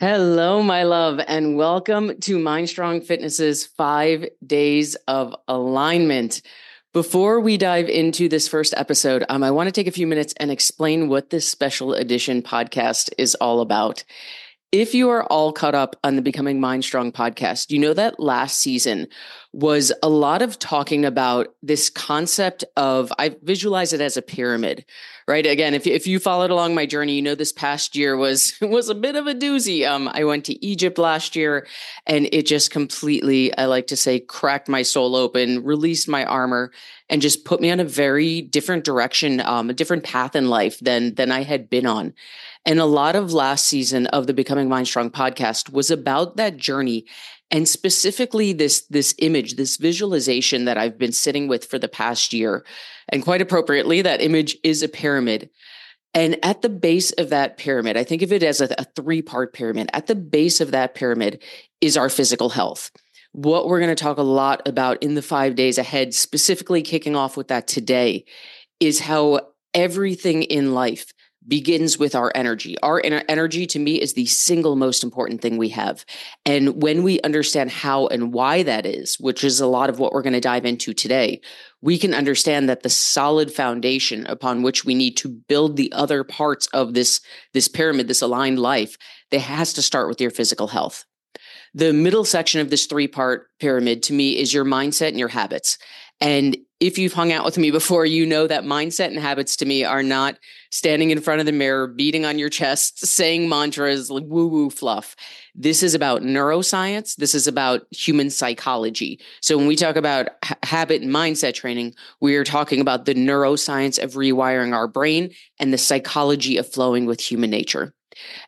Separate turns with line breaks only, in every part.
Hello, my love, and welcome to Mind Strong Fitness's five days of alignment. Before we dive into this first episode, um, I want to take a few minutes and explain what this special edition podcast is all about. If you are all caught up on the Becoming Mind Strong podcast, you know that last season was a lot of talking about this concept of, I visualize it as a pyramid, right? Again, if, if you followed along my journey, you know this past year was, was a bit of a doozy. Um, I went to Egypt last year and it just completely, I like to say, cracked my soul open, released my armor and just put me on a very different direction, um, a different path in life than, than I had been on. And a lot of last season of the Becoming Mind Strong podcast was about that journey and specifically this this image this visualization that i've been sitting with for the past year. And quite appropriately that image is a pyramid. And at the base of that pyramid i think of it as a, a three part pyramid. At the base of that pyramid is our physical health. What we're going to talk a lot about in the five days ahead specifically kicking off with that today is how everything in life begins with our energy. Our energy to me is the single most important thing we have. And when we understand how and why that is, which is a lot of what we're going to dive into today, we can understand that the solid foundation upon which we need to build the other parts of this this pyramid, this aligned life, that has to start with your physical health. The middle section of this three-part pyramid to me is your mindset and your habits. And if you've hung out with me before, you know that mindset and habits to me are not standing in front of the mirror, beating on your chest, saying mantras like woo woo fluff. This is about neuroscience. This is about human psychology. So when we talk about ha- habit and mindset training, we are talking about the neuroscience of rewiring our brain and the psychology of flowing with human nature.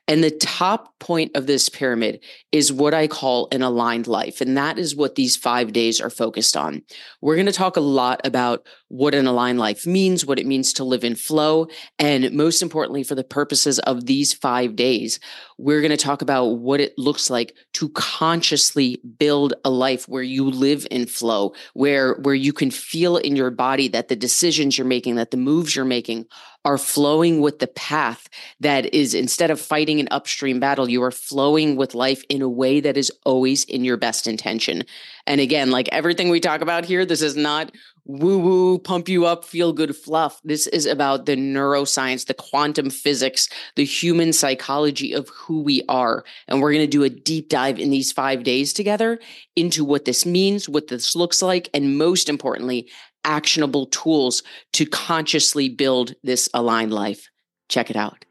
And the top point of this pyramid is what I call an aligned life. And that is what these five days are focused on. We're going to talk a lot about what an aligned life means, what it means to live in flow. And most importantly, for the purposes of these five days, we're going to talk about what it looks like to consciously build a life where you live in flow, where, where you can feel in your body that the decisions you're making, that the moves you're making are flowing with the path that is instead of fighting an upstream battle, you are flowing with life in a way that is always in your best intention. And again, like everything we talk about here, this is not woo woo, pump you up, feel good fluff. This is about the neuroscience, the quantum physics, the human psychology of who we are. And we're going to do a deep dive in these five days together into what this means, what this looks like, and most importantly, actionable tools to consciously build this aligned life. Check it out.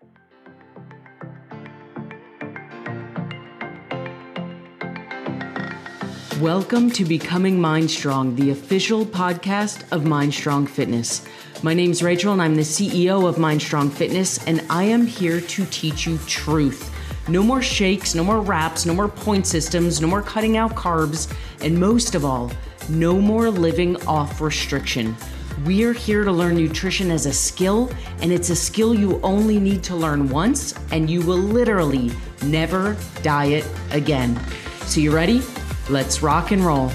Welcome to Becoming Mind Strong, the official podcast of Mind Strong Fitness. My name is Rachel, and I'm the CEO of Mind Strong Fitness, and I am here to teach you truth. No more shakes, no more wraps, no more point systems, no more cutting out carbs, and most of all, no more living off restriction. We're here to learn nutrition as a skill, and it's a skill you only need to learn once, and you will literally never diet again. So, you ready? Let's rock and roll.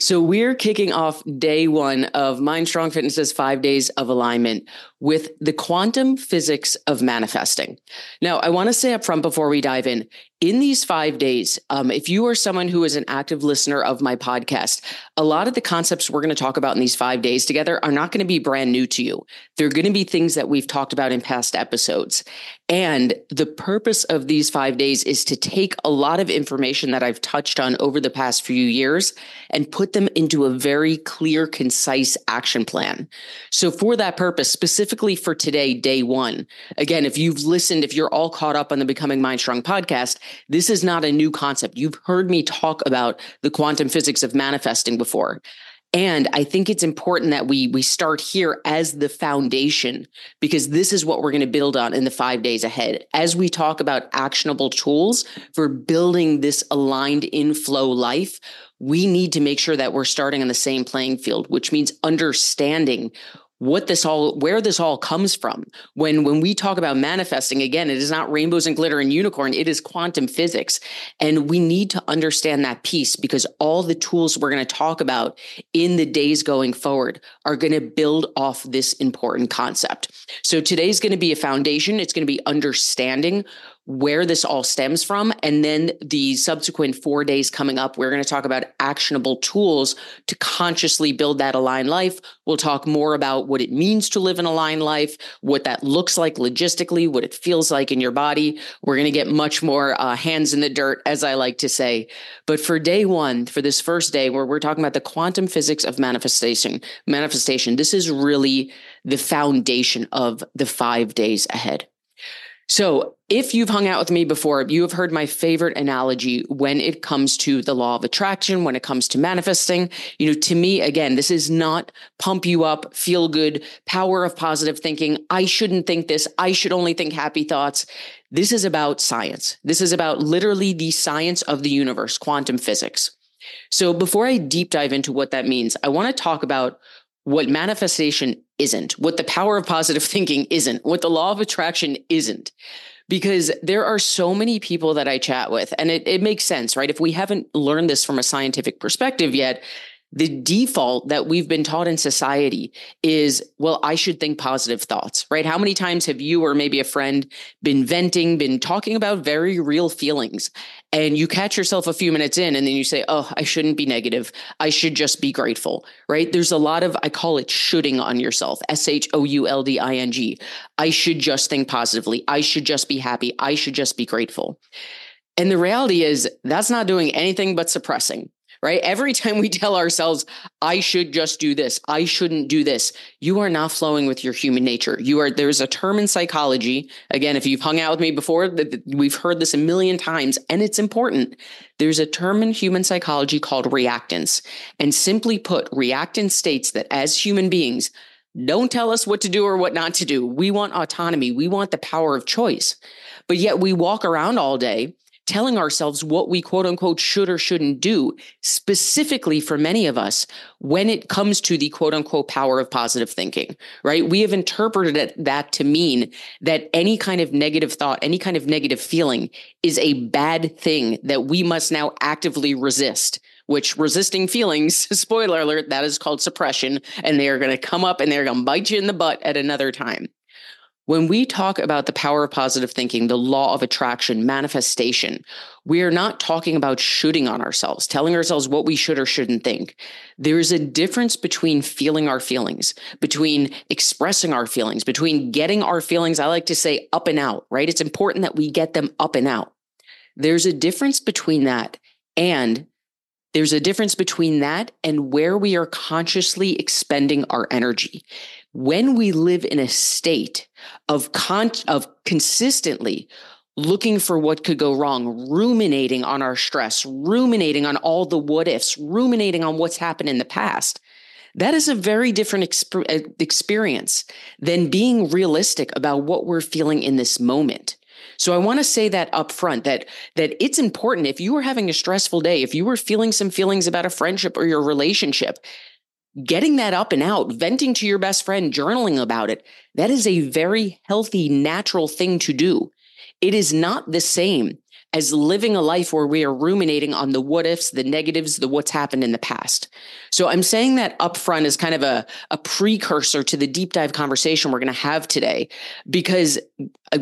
So, we're kicking off day one of Mind Strong Fitness's five days of alignment with the quantum physics of manifesting. Now, I want to say up front before we dive in in these five days, um, if you are someone who is an active listener of my podcast, a lot of the concepts we're going to talk about in these five days together are not going to be brand new to you. They're going to be things that we've talked about in past episodes. And the purpose of these five days is to take a lot of information that I've touched on over the past few years and put them into a very clear, concise action plan. So, for that purpose, specifically for today, day one, again, if you've listened, if you're all caught up on the Becoming Mind Strong podcast, this is not a new concept. You've heard me talk about the quantum physics of manifesting before. And I think it's important that we we start here as the foundation because this is what we're going to build on in the 5 days ahead. As we talk about actionable tools for building this aligned inflow life, we need to make sure that we're starting on the same playing field, which means understanding what this all where this all comes from. When when we talk about manifesting again it is not rainbows and glitter and unicorn it is quantum physics. And we need to understand that piece because all the tools we're going to talk about in the days going forward are going to build off this important concept. So today's going to be a foundation. It's going to be understanding where this all stems from. And then the subsequent four days coming up, we're going to talk about actionable tools to consciously build that aligned life. We'll talk more about what it means to live an aligned life, what that looks like logistically, what it feels like in your body. We're going to get much more uh, hands in the dirt, as I like to say. But for day one, for this first day, where we're talking about the quantum physics of manifestation, manifestation, this is really the foundation of the five days ahead. So, if you've hung out with me before, you have heard my favorite analogy when it comes to the law of attraction, when it comes to manifesting. You know, to me, again, this is not pump you up, feel good, power of positive thinking. I shouldn't think this. I should only think happy thoughts. This is about science. This is about literally the science of the universe, quantum physics. So, before I deep dive into what that means, I want to talk about what manifestation isn't, what the power of positive thinking isn't, what the law of attraction isn't. Because there are so many people that I chat with, and it, it makes sense, right? If we haven't learned this from a scientific perspective yet, the default that we've been taught in society is, well, I should think positive thoughts, right? How many times have you or maybe a friend been venting, been talking about very real feelings, and you catch yourself a few minutes in and then you say, oh, I shouldn't be negative. I should just be grateful, right? There's a lot of, I call it shoulding on yourself, S H O U L D I N G. I should just think positively. I should just be happy. I should just be grateful. And the reality is that's not doing anything but suppressing right? Every time we tell ourselves, I should just do this, I shouldn't do this, you are not flowing with your human nature. You are, there's a term in psychology. Again, if you've hung out with me before, we've heard this a million times and it's important. There's a term in human psychology called reactance. And simply put, reactance states that as human beings, don't tell us what to do or what not to do. We want autonomy. We want the power of choice. But yet we walk around all day telling ourselves what we quote unquote should or shouldn't do, specifically for many of us when it comes to the quote unquote power of positive thinking, right? We have interpreted that to mean that any kind of negative thought, any kind of negative feeling is a bad thing that we must now actively resist which resisting feelings, spoiler alert, that is called suppression. And they are going to come up and they're going to bite you in the butt at another time. When we talk about the power of positive thinking, the law of attraction, manifestation, we are not talking about shoulding on ourselves, telling ourselves what we should or shouldn't think. There is a difference between feeling our feelings, between expressing our feelings, between getting our feelings, I like to say up and out, right? It's important that we get them up and out. There's a difference between that and there's a difference between that and where we are consciously expending our energy when we live in a state of con- of consistently looking for what could go wrong, ruminating on our stress, ruminating on all the what ifs, ruminating on what's happened in the past, that is a very different exp- uh, experience than being realistic about what we're feeling in this moment. So I want to say that up front that that it's important if you are having a stressful day, if you were feeling some feelings about a friendship or your relationship, getting that up and out, venting to your best friend, journaling about it, that is a very healthy, natural thing to do. It is not the same as living a life where we are ruminating on the what ifs, the negatives, the what's happened in the past. So I'm saying that upfront as kind of a, a precursor to the deep dive conversation we're going to have today, because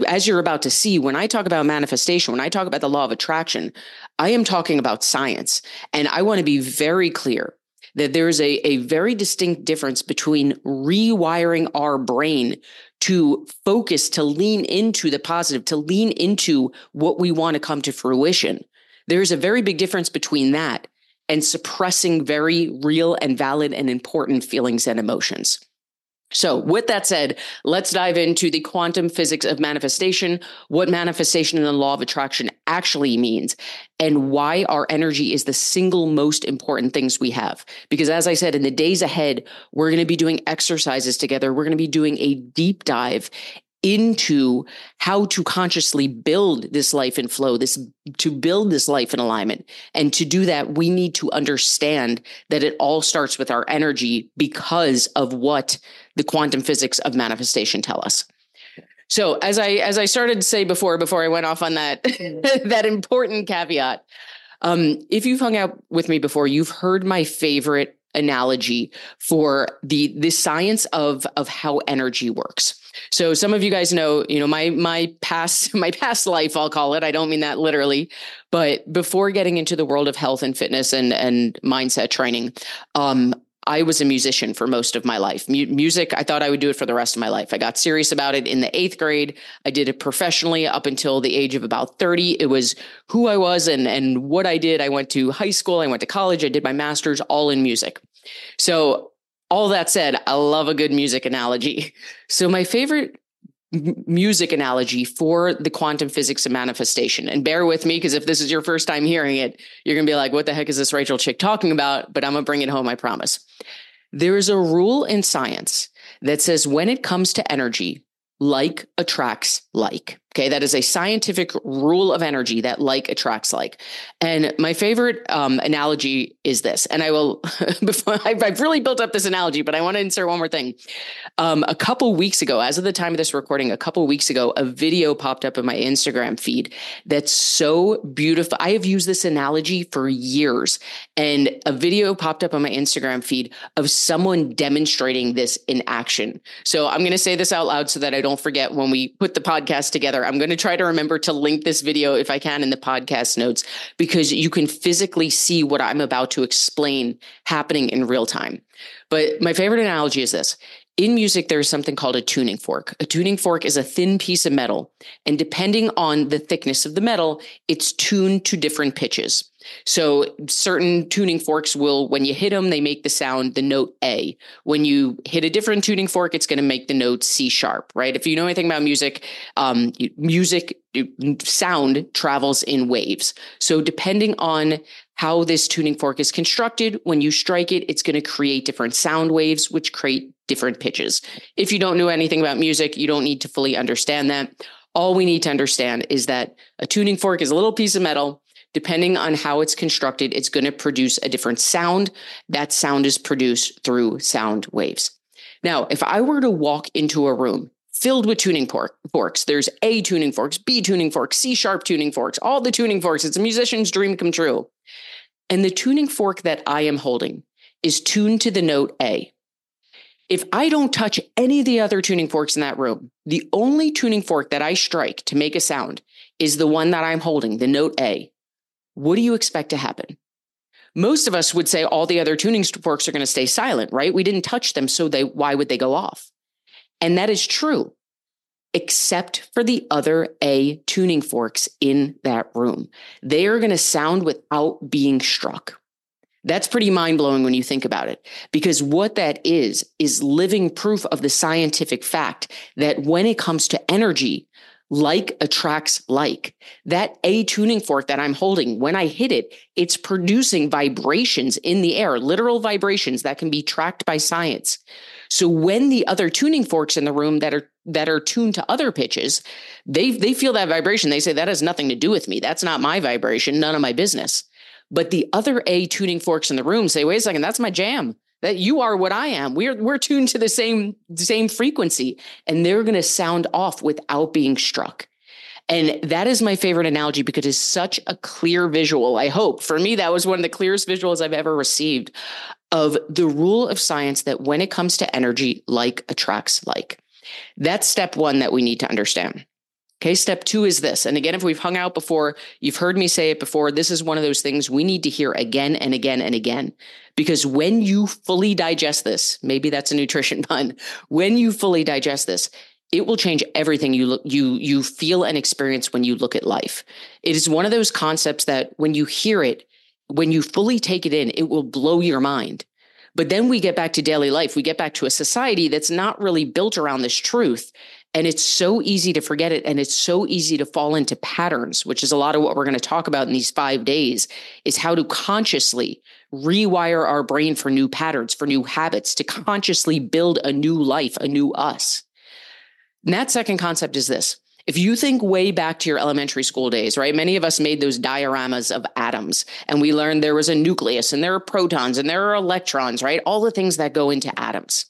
as you're about to see, when I talk about manifestation, when I talk about the law of attraction, I am talking about science. And I want to be very clear that there's a, a very distinct difference between rewiring our brain to focus, to lean into the positive, to lean into what we want to come to fruition. There's a very big difference between that and suppressing very real and valid and important feelings and emotions. So, with that said, let's dive into the quantum physics of manifestation, what manifestation and the law of attraction actually means, and why our energy is the single most important things we have. Because, as I said, in the days ahead, we're going to be doing exercises together. We're going to be doing a deep dive into how to consciously build this life in flow, this to build this life in alignment. And to do that, we need to understand that it all starts with our energy because of what the quantum physics of manifestation tell us. So as I as I started to say before, before I went off on that that important caveat, um, if you've hung out with me before, you've heard my favorite analogy for the the science of of how energy works. So some of you guys know, you know, my my past my past life, I'll call it. I don't mean that literally, but before getting into the world of health and fitness and and mindset training, um, I was a musician for most of my life. M- music, I thought I would do it for the rest of my life. I got serious about it in the eighth grade. I did it professionally up until the age of about 30. It was who I was and, and what I did. I went to high school, I went to college, I did my master's all in music. So, all that said, I love a good music analogy. So, my favorite music analogy for the quantum physics of manifestation. And bear with me because if this is your first time hearing it, you're going to be like, what the heck is this Rachel chick talking about? But I'm going to bring it home, I promise. There is a rule in science that says when it comes to energy, like attracts like. Okay, that is a scientific rule of energy that like attracts like. And my favorite um, analogy is this. And I will, before I've, really built up this analogy, but I want to insert one more thing. Um, a couple weeks ago, as of the time of this recording, a couple weeks ago, a video popped up in my Instagram feed that's so beautiful. I have used this analogy for years, and a video popped up on my Instagram feed of someone demonstrating this in action. So I'm going to say this out loud so that I don't forget when we put the podcast together. I'm going to try to remember to link this video if I can in the podcast notes because you can physically see what I'm about to explain happening in real time. But my favorite analogy is this. In music, there's something called a tuning fork. A tuning fork is a thin piece of metal, and depending on the thickness of the metal, it's tuned to different pitches. So certain tuning forks will, when you hit them, they make the sound, the note A. When you hit a different tuning fork, it's going to make the note C sharp, right? If you know anything about music, um, music sound travels in waves. So depending on how this tuning fork is constructed, when you strike it, it's going to create different sound waves, which create different pitches. If you don't know anything about music, you don't need to fully understand that. All we need to understand is that a tuning fork is a little piece of metal depending on how it's constructed, it's going to produce a different sound. That sound is produced through sound waves. Now, if I were to walk into a room filled with tuning forks, there's A tuning forks, B tuning forks, C sharp tuning forks, all the tuning forks. It's a musician's dream come true. And the tuning fork that I am holding is tuned to the note A. If I don't touch any of the other tuning forks in that room, the only tuning fork that I strike to make a sound is the one that I'm holding, the note A what do you expect to happen? Most of us would say all the other tuning forks are going to stay silent, right? We didn't touch them, so they why would they go off? And that is true, except for the other A tuning forks in that room. They are going to sound without being struck. That's pretty mind blowing when you think about it, because what that is, is living proof of the scientific fact that when it comes to energy, like attracts like. That A tuning fork that I'm holding, when I hit it, it's producing vibrations in the air, literal vibrations that can be tracked by science. So when the other tuning forks in the room that are that are tuned to other pitches, they they feel that vibration. They say that has nothing to do with me. That's not my vibration, none of my business. But the other A tuning forks in the room say, wait a second, that's my jam that you are what I am. We're we're tuned to the same same frequency and they're going to sound off without being struck. And that is my favorite analogy because it's such a clear visual. I hope for me that was one of the clearest visuals I've ever received of the rule of science that when it comes to energy like attracts like. That's step 1 that we need to understand. Okay, step two is this. And again, if we've hung out before, you've heard me say it before, this is one of those things we need to hear again and again and again. Because when you fully digest this, maybe that's a nutrition pun, when you fully digest this, it will change everything you look you you feel and experience when you look at life. It is one of those concepts that when you hear it, when you fully take it in, it will blow your mind. But then we get back to daily life. We get back to a society that's not really built around this truth. And it's so easy to forget it. And it's so easy to fall into patterns, which is a lot of what we're going to talk about in these five days is how to consciously rewire our brain for new patterns, for new habits, to consciously build a new life, a new us. And that second concept is this. If you think way back to your elementary school days, right? Many of us made those dioramas of atoms and we learned there was a nucleus and there are protons and there are electrons, right? All the things that go into atoms.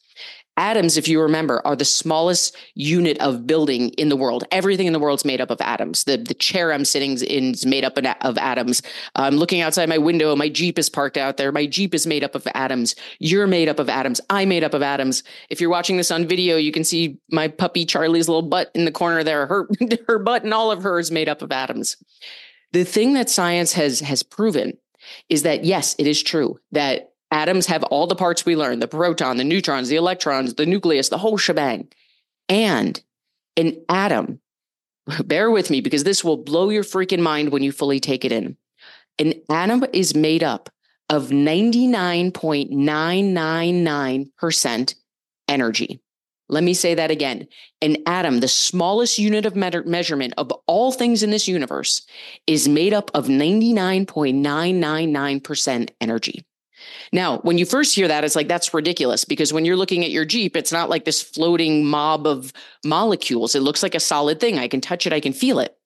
Atoms, if you remember, are the smallest unit of building in the world. Everything in the world is made up of atoms. The, the chair I'm sitting in is made up of atoms. I'm looking outside my window. My Jeep is parked out there. My Jeep is made up of atoms. You're made up of atoms. I'm made up of atoms. If you're watching this on video, you can see my puppy Charlie's little butt in the corner there. Her, her butt and all of her is made up of atoms. The thing that science has, has proven is that yes, it is true that Atoms have all the parts we learned the proton, the neutrons, the electrons, the nucleus, the whole shebang. And an atom, bear with me because this will blow your freaking mind when you fully take it in. An atom is made up of 99.999% energy. Let me say that again. An atom, the smallest unit of me- measurement of all things in this universe, is made up of 99.999% energy. Now, when you first hear that, it's like, that's ridiculous because when you're looking at your Jeep, it's not like this floating mob of molecules. It looks like a solid thing. I can touch it, I can feel it.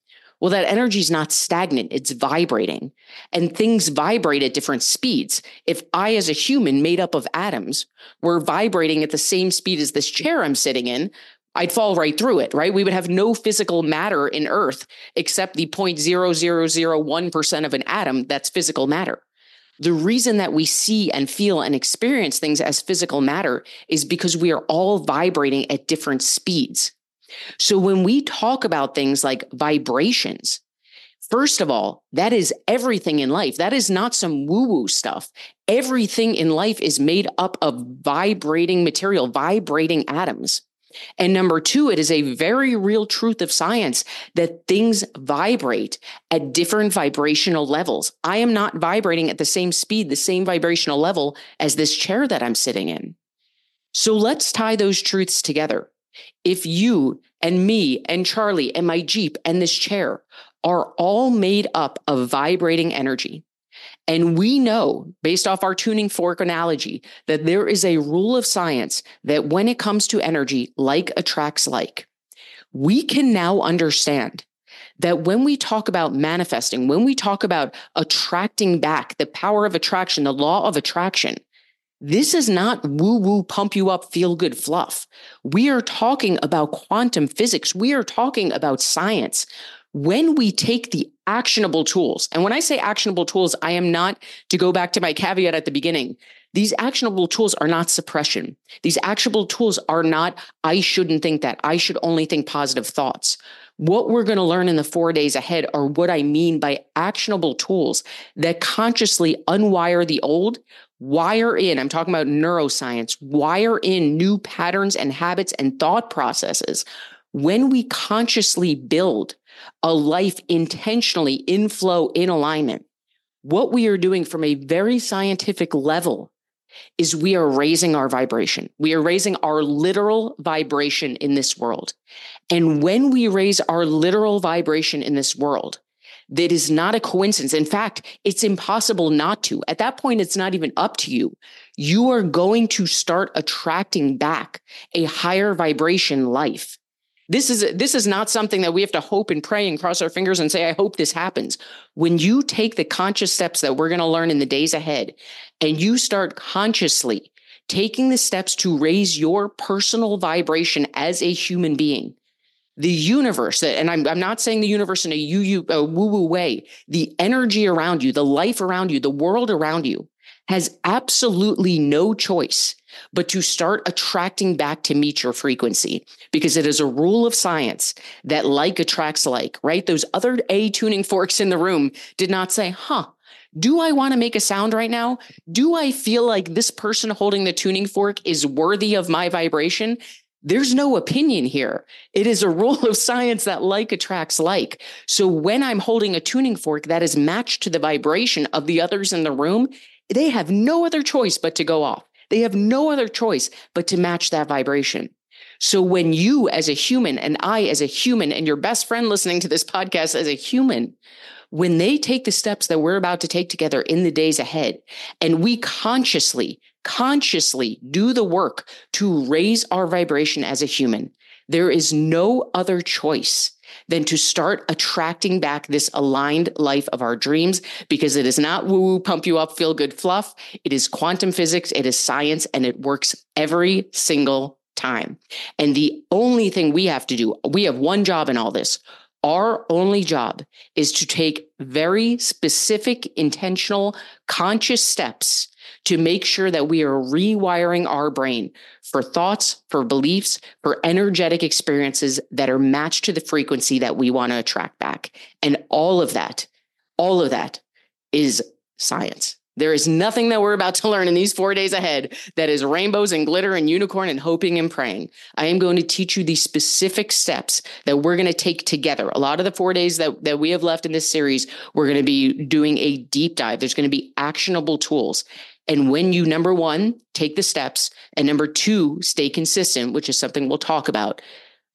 Well, that energy is not stagnant, it's vibrating. And things vibrate at different speeds. If I, as a human made up of atoms, were vibrating at the same speed as this chair I'm sitting in, I'd fall right through it, right? We would have no physical matter in Earth except the 0.0001% of an atom that's physical matter the reason that we see and feel and experience things as physical matter is because we are all vibrating at different speeds. So when we talk about things like vibrations, First of all, that is everything in life. That is not some woo woo stuff. Everything in life is made up of vibrating material, vibrating atoms. And number two, it is a very real truth of science that things vibrate at different vibrational levels. I am not vibrating at the same speed, the same vibrational level as this chair that I'm sitting in. So let's tie those truths together. If you and me and Charlie and my Jeep and this chair are all made up of vibrating energy, and we know, based off our tuning fork analogy, that there is a rule of science that when it comes to energy, like attracts like. We can now understand that when we talk about manifesting, when we talk about attracting back the power of attraction, the law of attraction, this is not woo woo, pump you up, feel good fluff. We are talking about quantum physics. We are talking about science when we take the actionable tools, and when I say actionable tools, I am not to go back to my caveat at the beginning. These actionable tools are not suppression. These actionable tools are not, I shouldn't think that. I should only think positive thoughts. What we're going to learn in the four days ahead are what I mean by actionable tools that consciously unwire the old, wire in, I'm talking about neuroscience, wire in new patterns and habits and thought processes. When we consciously build a life intentionally in flow, in alignment, what we are doing from a very scientific level is we are raising our vibration. We are raising our literal vibration in this world. And when we raise our literal vibration in this world, that is not a coincidence. In fact, it's impossible not to. At that point, it's not even up to you. You are going to start attracting back a higher vibration life. This is this is not something that we have to hope and pray and cross our fingers and say, I hope this happens. When you take the conscious steps that we're going to learn in the days ahead, and you start consciously taking the steps to raise your personal vibration as a human being, the universe and I'm, I'm not saying the universe in a you you a woo woo way the energy around you the life around you the world around you has absolutely no choice but to start attracting back to meet your frequency because it is a rule of science that like attracts like, right? Those other A tuning forks in the room did not say, huh, do I want to make a sound right now? Do I feel like this person holding the tuning fork is worthy of my vibration? There's no opinion here. It is a rule of science that like attracts like. So when I'm holding a tuning fork that is matched to the vibration of the others in the room, they have no other choice but to go off. They have no other choice but to match that vibration. So when you as a human and I as a human and your best friend listening to this podcast as a human, when they take the steps that we're about to take together in the days ahead and we consciously, consciously do the work to raise our vibration as a human, There is no other choice than to start attracting back this aligned life of our dreams because it is not woo woo, pump you up, feel good fluff. It is quantum physics, it is science, and it works every single time. And the only thing we have to do, we have one job in all this. Our only job is to take very specific, intentional, conscious steps to make sure that we are rewiring our brain for thoughts, for beliefs, for energetic experiences that are matched to the frequency that we want to attract back. And all of that, all of that is science. There is nothing that we're about to learn in these four days ahead that is rainbows and glitter and unicorn and hoping and praying. I am going to teach you these specific steps that we're going to take together. A lot of the four days that, that we have left in this series, we're going to be doing a deep dive. There's going to be actionable tools. And when you, number one, take the steps, and number two, stay consistent, which is something we'll talk about,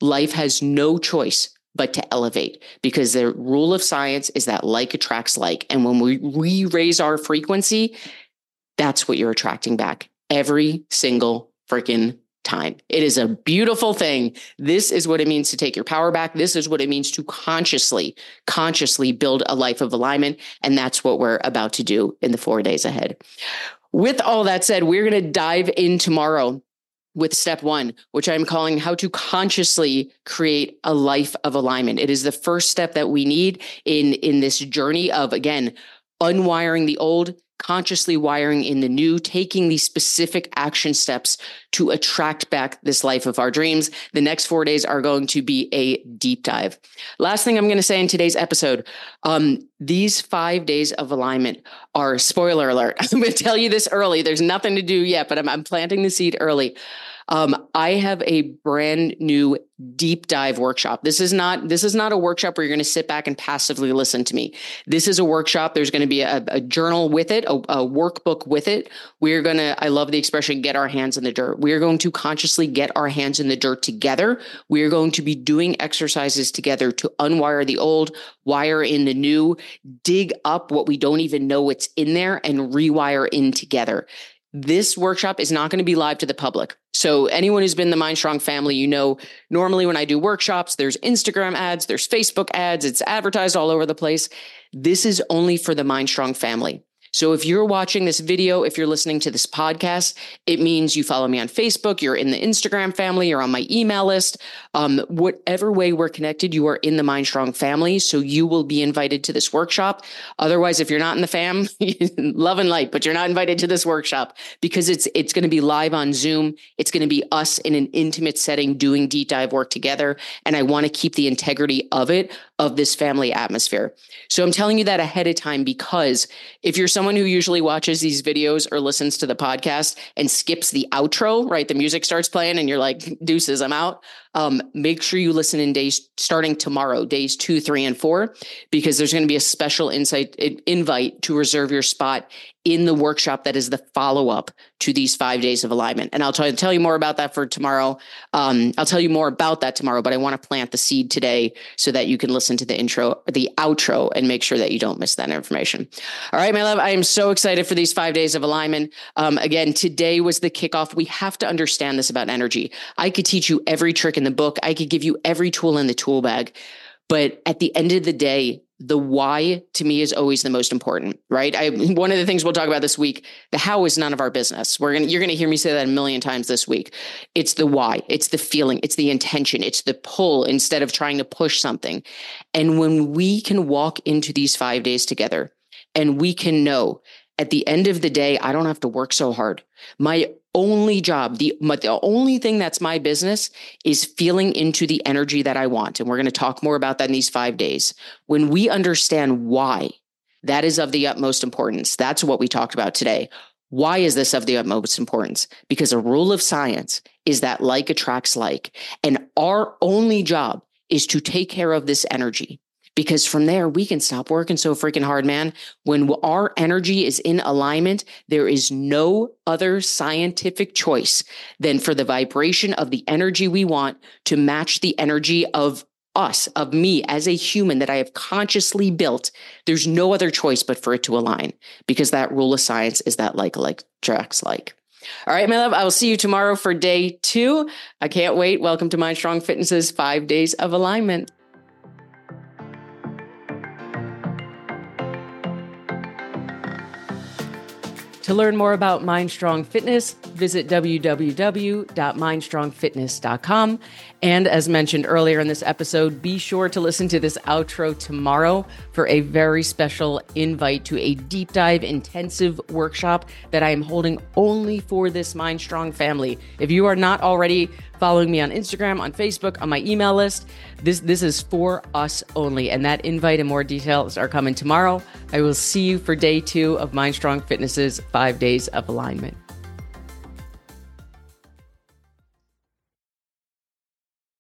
life has no choice but to elevate because the rule of science is that like attracts like. And when we, we raise our frequency, that's what you're attracting back every single freaking time. It is a beautiful thing. This is what it means to take your power back. This is what it means to consciously, consciously build a life of alignment. And that's what we're about to do in the four days ahead. With all that said, we're going to dive in tomorrow with step one, which I'm calling how to consciously create a life of alignment. It is the first step that we need in, in this journey of, again, unwiring the old, consciously wiring in the new, taking these specific action steps to attract back this life of our dreams. The next four days are going to be a deep dive. Last thing I'm going to say in today's episode um, these five days of alignment are spoiler alert. I'm going to tell you this early. There's nothing to do yet, but I'm, I'm planting the seed early. Um, I have a brand new deep dive workshop. This is not this is not a workshop where you're going to sit back and passively listen to me. This is a workshop. There's going to be a, a journal with it, a, a workbook with it. We're going to. I love the expression "get our hands in the dirt." We are going to consciously get our hands in the dirt together. We are going to be doing exercises together to unwire the old, wire in the new, dig up what we don't even know what's in there, and rewire in together. This workshop is not going to be live to the public. So anyone who's been the Mindstrong family, you know, normally when I do workshops, there's Instagram ads, there's Facebook ads, it's advertised all over the place. This is only for the Mindstrong family. So if you're watching this video, if you're listening to this podcast, it means you follow me on Facebook, you're in the Instagram family, you're on my email list. Um, whatever way we're connected, you are in the Mindstrong family. So you will be invited to this workshop. Otherwise, if you're not in the fam, love and light, but you're not invited to this workshop because it's it's going to be live on Zoom. It's going to be us in an intimate setting doing deep dive work together. And I want to keep the integrity of it, of this family atmosphere. So I'm telling you that ahead of time because if you're someone who usually watches these videos or listens to the podcast and skips the outro, right? The music starts playing and you're like, deuces, I'm out um, make sure you listen in days starting tomorrow, days two, three, and four, because there's going to be a special insight invite to reserve your spot in the workshop that is the follow up to these five days of alignment. And I'll tell, tell you more about that for tomorrow. Um, I'll tell you more about that tomorrow, but I want to plant the seed today so that you can listen to the intro, the outro, and make sure that you don't miss that information. All right, my love, I am so excited for these five days of alignment. Um, again, today was the kickoff. We have to understand this about energy. I could teach you every trick in the book. I could give you every tool in the tool bag. But at the end of the day, the why to me is always the most important, right? I one of the things we'll talk about this week, the how is none of our business. We're gonna you're gonna hear me say that a million times this week. It's the why, it's the feeling, it's the intention, it's the pull instead of trying to push something. And when we can walk into these five days together and we can know at the end of the day, I don't have to work so hard. My only job, the the only thing that's my business is feeling into the energy that I want. And we're going to talk more about that in these 5 days. When we understand why, that is of the utmost importance. That's what we talked about today. Why is this of the utmost importance? Because a rule of science is that like attracts like. And our only job is to take care of this energy because from there we can stop working so freaking hard, man. When our energy is in alignment, there is no other scientific choice than for the vibration of the energy we want to match the energy of us, of me as a human that I have consciously built. There's no other choice but for it to align because that rule of science is that like, like, tracks like. All right, my love, I will see you tomorrow for day two. I can't wait. Welcome to Mind Strong Fitness's five days of alignment. To learn more about Mind Strong Fitness, visit www.mindstrongfitness.com. And as mentioned earlier in this episode, be sure to listen to this outro tomorrow for a very special invite to a deep dive intensive workshop that I am holding only for this MindStrong family. If you are not already following me on Instagram, on Facebook, on my email list. This this is for us only, and that invite and more details are coming tomorrow. I will see you for day two of Mind Strong Fitness's five days of alignment.